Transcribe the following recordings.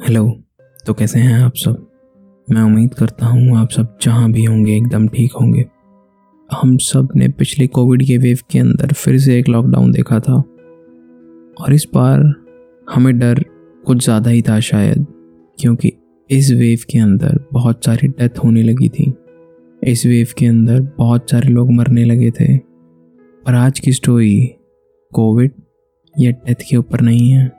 Hello तो कैसे हैं आप सब? मैं उम्मीद करता हूँ आप सब जहाँ भी होंगे एकदम ठीक होंगे। हम सबने पिछले कोविड के वेव के अंदर फिर से एक लॉकडाउन देखा था। और इस बार हमें डर कुछ ज़्यादा ही था शायद, क्योंकि इस वेव के अंदर बहुत सारी डेथ होने लगी थी। इस वेव के अंदर बहुत सारे लोग मरने लगे थे। पर आज की स्टोरी कोविड या डेथ के ऊपर नहीं है।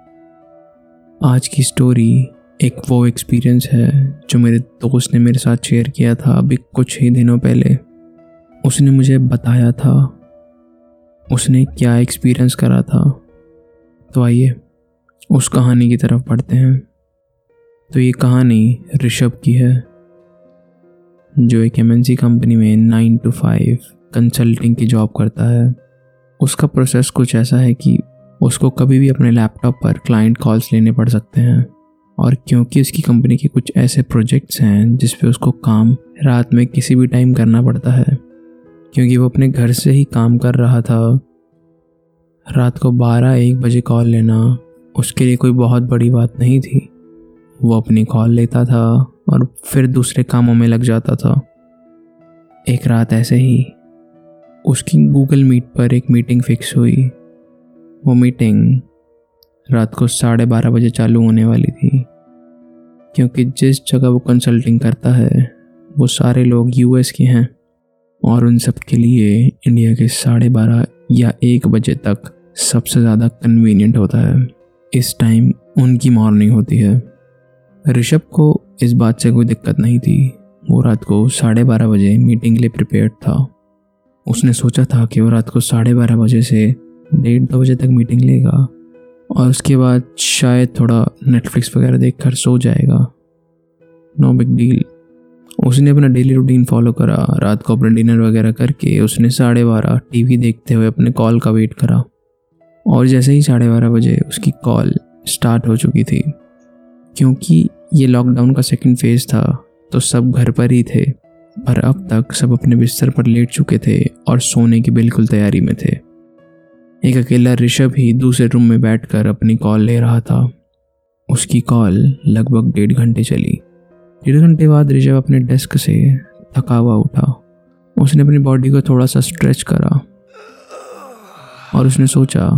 आज की स्टोरी एक वो एक्सपीरियंस है जो मेरे दोस्त ने मेरे साथ शेयर किया था अभी कुछ ही दिनों पहले। उसने मुझे बताया था। उसने क्या एक्सपीरियंस करा था। तो आइए उस कहानी की तरफ़ पढ़ते हैं। तो ये कहानी ऋषभ की है, जो एक एमएनसी कंपनी में नाइन टू फाइव कंसल्टिंग की जॉब करता है। उसका प्रोसेस कुछ ऐसा है कि उसको कभी भी अपने लैपटॉप पर क्लाइंट कॉल्स लेने पड़ सकते हैं। और क्योंकि उसकी कंपनी के कुछ ऐसे प्रोजेक्ट्स हैं, जिस पे उसको काम रात में किसी भी टाइम करना पड़ता है। क्योंकि वो अपने घर से ही काम कर रहा था। रात को बारह एक बजे कॉल लेना उसके लिए कोई बहुत बड़ी बात नहीं थी। वो अपनी कॉल लेता था और फिर दूसरे कामों में लग जाता था। एक रात ऐसे ही उसकी गूगल मीट पर एक मीटिंग फिक्स हुई। वो मीटिंग रात को साढ़े बारह बजे चालू होने वाली थी, क्योंकि जिस जगह वो कंसल्टिंग करता है, वो सारे लोग यूएस के हैं और उन सब के लिए इंडिया के साढ़े बारह या एक बजे तक सबसे ज़्यादा कन्वीनियंट होता है। इस टाइम उनकी मॉर्निंग होती है। ऋषभ को इस बात से कोई दिक्कत नहीं थी। वो रात को साढ़े बारह बजे मीटिंग के लिए प्रिपेयर था। उसने सोचा था कि वो रात को साढ़े बारह बजे से डेढ़ दो बजे तक मीटिंग लेगा और उसके बाद शायद थोड़ा नेटफ्लिक्स वगैरह देख कर सो जाएगा। नो बिग डील उसने अपना डेली रूटीन फॉलो करा, रात को अपना डिनर वगैरह करके उसने साढ़े बारह टी देखते हुए अपने कॉल का वेट करा। और जैसे ही साढ़े बारह बजे उसकी कॉल स्टार्ट हो चुकी थी, क्योंकि ये लॉकडाउन का सेकंड फ़ेज़ था तो सब घर पर ही थे। पर अब तक सब अपने बिस्तर पर लेट चुके थे और सोने की बिल्कुल तैयारी में थे। एक अकेला ऋषभ ही दूसरे रूम में बैठकर अपनी कॉल ले रहा था। उसकी कॉल लगभग डेढ़ घंटे चली। डेढ़ घंटे बाद ऋषभ अपने डेस्क से थका हुआ उठा। उसने अपनी बॉडी को थोड़ा सा स्ट्रेच करा और उसने सोचा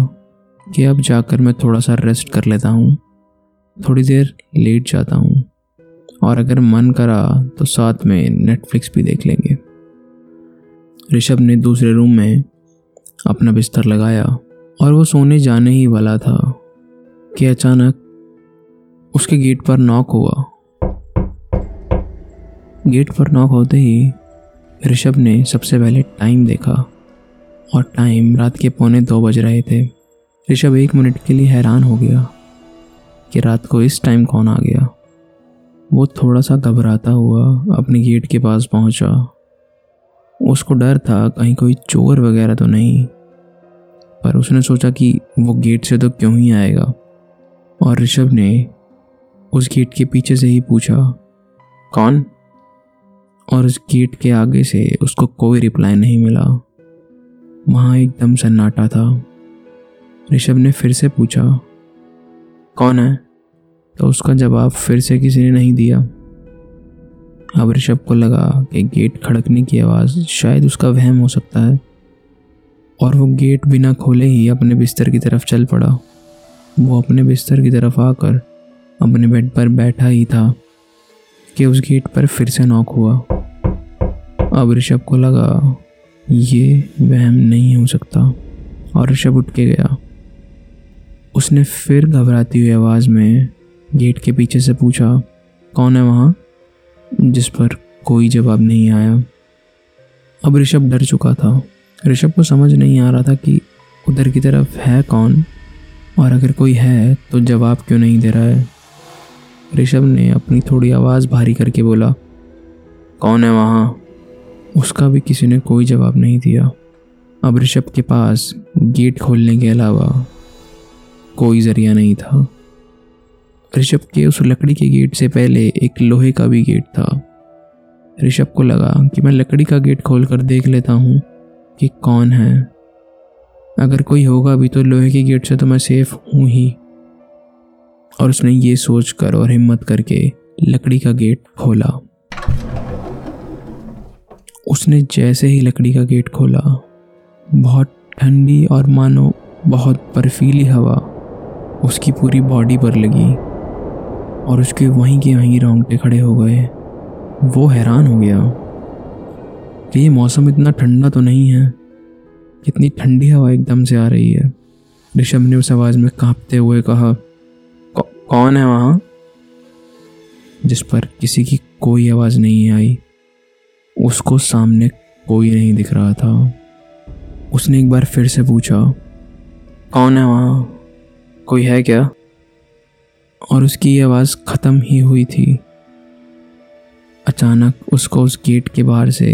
कि अब जाकर मैं थोड़ा सा रेस्ट कर लेता हूँ। थोड़ी देर लेट जाता हूँ और अगर मन करा तो साथ में नेटफ्लिक्स भी देख लेंगे। ऋषभ ने दूसरे रूम में अपना बिस्तर लगाया और वो सोने जाने ही वाला था कि अचानक उसके गेट पर नॉक हुआ। गेट पर नॉक होते ही ऋषभ ने सबसे पहले टाइम देखा और टाइम रात के पौने दो बज रहे थे। ऋषभ एक मिनट के लिए हैरान हो गया कि रात को इस टाइम कौन आ गया। वो थोड़ा सा घबराता हुआ अपने गेट के पास पहुँचा। उसको डर था, कहीं कोई चोर वगैरह तो नहीं। पर उसने सोचा कि वो गेट से तो क्यों ही आएगा। और ऋषभ ने उस गेट के पीछे से ही पूछा, कौन? और उस गेट के आगे से उसको कोई रिप्लाई नहीं मिला। वहाँ एकदम सन्नाटा था। ऋषभ ने फिर से पूछा, कौन है? तो उसका जवाब फिर से किसी ने नहीं दिया। अब ऋषभ को लगा कि गेट खड़कने की आवाज़ शायद उसका वहम हो सकता है। और वो गेट बिना खोले ही अपने बिस्तर की तरफ़ चल पड़ा। वो अपने बिस्तर की तरफ़ आकर अपने बेड पर बैठा ही था कि उस गेट पर फिर से नॉक हुआ। अब ऋषभ को लगा, ये वहम नहीं हो सकता। और ऋषभ उठ के गया। उसने फिर घबराती हुई आवाज़ में गेट के पीछे से पूछा, कौन है वहाँ? जिस पर कोई जवाब नहीं आया। अब ऋषभ डर चुका था। ऋषभ को समझ नहीं आ रहा था कि उधर की तरफ़ है कौन, और अगर कोई है तो जवाब क्यों नहीं दे रहा है। ऋषभ ने अपनी थोड़ी आवाज़ भारी करके बोला, कौन है वहाँ? उसका भी किसी ने कोई जवाब नहीं दिया। अब ऋषभ के पास गेट खोलने के अलावा कोई ज़रिया नहीं था। ऋषभ के उस लकड़ी के गेट से पहले एक लोहे का भी गेट था। ऋषभ को लगा कि मैं लकड़ी का गेट खोल कर देख लेता हूँ कि कौन है। अगर कोई होगा भी तो लोहे के गेट से तो मैं सेफ़ हूँ ही। और उसने ये सोच कर और हिम्मत करके लकड़ी का गेट खोला। उसने जैसे ही लकड़ी का गेट खोला, बहुत ठंडी और मानो बहुत बर्फीली हवा उसकी पूरी बॉडी पर लगी। और उसके वहीं के वहीं रोंगटे खड़े हो गए। वो हैरान हो गया कि ये मौसम इतना ठंडा तो नहीं है। कितनी ठंडी हवा एकदम से आ रही है। ऋषभ ने उस आवाज़ में कांपते हुए कहा कौन है वहाँ? जिस पर किसी की कोई आवाज़ नहीं आई। उसको सामने कोई नहीं दिख रहा था। उसने एक बार फिर से पूछा, कौन है वहाँ? कोई है क्या? और उसकी आवाज़ ख़त्म ही हुई थी। अचानक उसको उस गेट के बाहर से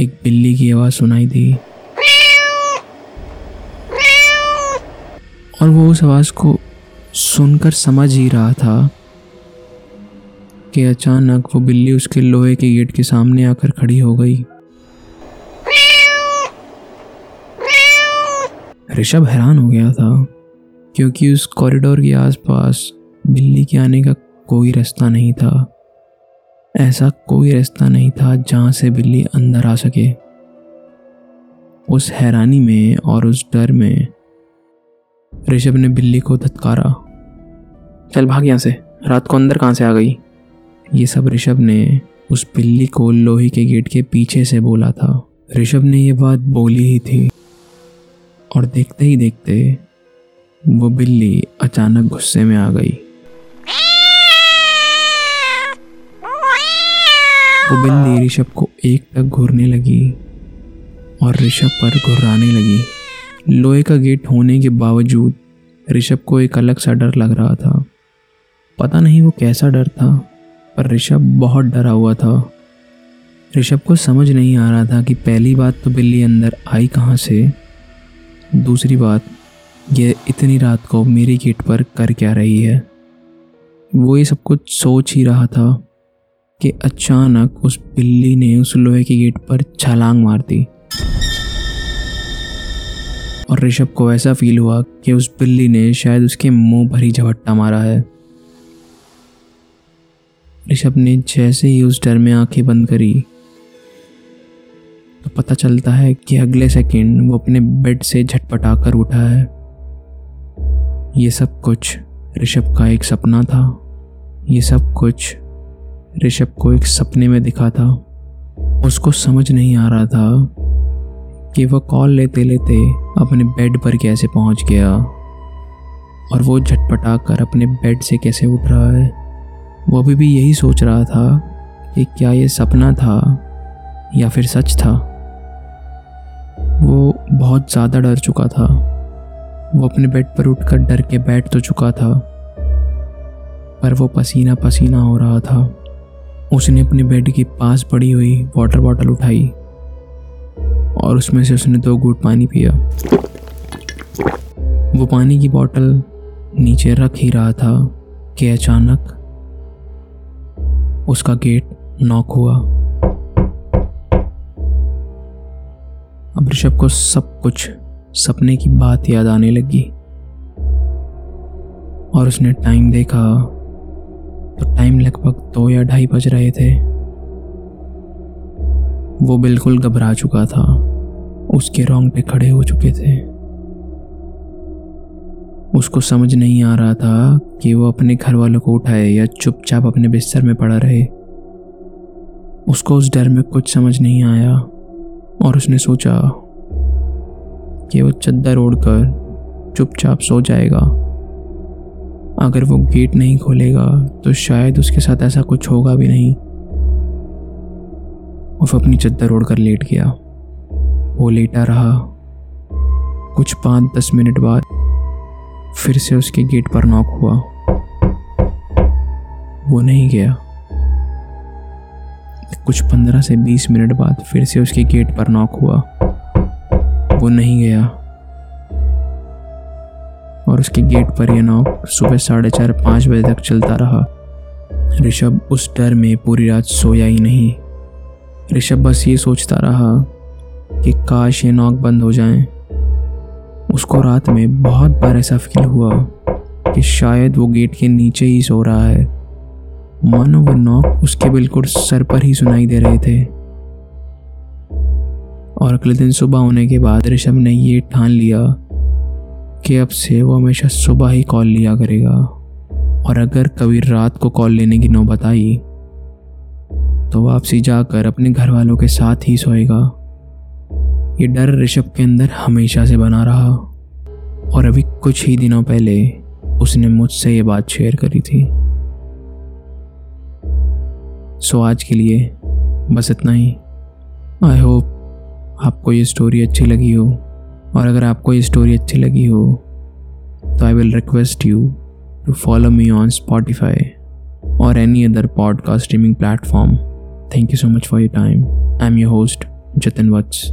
एक बिल्ली की आवाज़ सुनाई दी। और वो उस आवाज़ को सुनकर समझ ही रहा था कि अचानक वो बिल्ली उसके लोहे के गेट के सामने आकर खड़ी हो गई। ऋषभ हैरान हो गया था, क्योंकि उस कॉरिडोर के आसपास बिल्ली के आने का कोई रास्ता नहीं था। ऐसा कोई रास्ता नहीं था जहाँ से बिल्ली अंदर आ सके। उस हैरानी में और उस डर में ऋषभ ने बिल्ली को धतकारा। चल भाग यहाँ से। रात को अंदर कहाँ से आ गई? ये सब ऋषभ ने उस बिल्ली को लोहे के गेट के पीछे से बोला था। ऋषभ ने यह बात बोली ही थी। और देखते ही देखते वो बिल्ली अचानक गुस्से में आ गई। वो बिल्ली ऋषभ को एक तक घूरने लगी और ऋषभ पर घुर्राने लगी। लोहे का गेट होने के बावजूद ऋषभ को एक अलग सा डर लग रहा था। पता नहीं वो कैसा डर था पर ऋषभ बहुत डरा हुआ था। ऋषभ को समझ नहीं आ रहा था कि पहली बात तो बिल्ली अंदर आई कहाँ से दूसरी बात ये इतनी रात को मेरे गेट पर कर क्या रही है? वो ये सब कुछ सोच ही रहा था। कि अचानक उस बिल्ली ने उस लोहे के गेट पर छलांग मार दी। और ऋषभ को ऐसा फील हुआ कि उस बिल्ली ने शायद उसके मुँह भरी झपट्टा मारा है। ऋषभ ने जैसे ही उस डर में आँखें बंद करी तो पता चलता है कि अगले सेकंड वो अपने बेड से झटपटा कर उठा है। ये सब कुछ ऋषभ का एक सपना था। ये सब कुछ ऋषभ को एक सपने में दिखा था। उसको समझ नहीं आ रहा था कि वह कॉल लेते लेते अपने बेड पर कैसे पहुँच गया और वो झटपटा कर अपने बेड से कैसे उठ रहा है। वो अभी भी यही सोच रहा था कि क्या ये सपना था या फिर सच था। वो बहुत ज़्यादा डर चुका था। वो अपने बेड पर उठकर डर के बैठ तो चुका था, पर वो पसीना पसीना हो रहा था। उसने अपने बेड के पास पड़ी हुई वाटर बॉटल उठाई और उसमें से उसने दो घूट पानी पिया। वो पानी की बोतल नीचे रख ही रहा था कि अचानक उसका गेट नॉक हुआ। अब ऋषभ को सब कुछ सपने की बात याद आने लगी और उसने टाइम देखा तो टाइम लगभग दो या ढाई बज रहे थे। वो बिल्कुल घबरा चुका था। उसके पे खड़े हो चुके थे। उसको समझ नहीं आ रहा था कि वो अपने घर वालों को उठाए या चुपचाप अपने बिस्तर में पड़ा रहे। उसको उस डर में कुछ समझ नहीं आया और उसने सोचा कि वो चद्दर ओढ़कर चुपचाप सो जाएगा। अगर वो गेट नहीं खोलेगा तो शायद उसके साथ ऐसा कुछ होगा भी नहीं। वो अपनी चद्दर ओढ़कर लेट गया। वो लेटा रहा। कुछ पाँच दस मिनट बाद फिर से उसके गेट पर नॉक हुआ। वो नहीं गया। कुछ पंद्रह से बीस मिनट बाद फिर से उसके गेट पर नॉक हुआ। वो नहीं गया। और उसके गेट पर यह नॉक सुबह साढ़े चार, पाँच बजे तक चलता रहा। ऋषभ उस डर में पूरी रात सोया ही नहीं। ऋषभ बस ये सोचता रहा कि काश ये नॉक बंद हो जाए। उसको रात में बहुत बार ऐसा फील हुआ कि शायद वो गेट के नीचे ही सो रहा है। मानो वो नॉक उसके बिल्कुल सर पर ही सुनाई दे रहे थे। और अगले दिन सुबह होने के बाद ऋषभ ने ये ठान लिया कि अब से वो हमेशा सुबह ही कॉल लिया करेगा। और अगर कभी रात को कॉल लेने की नौबत आई तो वापसी जाकर अपने घर वालों के साथ ही सोएगा। ये डर ऋषभ के अंदर हमेशा से बना रहा। और अभी कुछ ही दिनों पहले उसने मुझसे ये बात शेयर करी थी। सो आज के लिए बस इतना ही। आई होप आपको ये स्टोरी अच्छी लगी हो। और अगर आपको ये स्टोरी अच्छी लगी हो तो I will request you to follow me on Spotify और any other podcast streaming platform thank you so much for your time I am your host Jatan Vats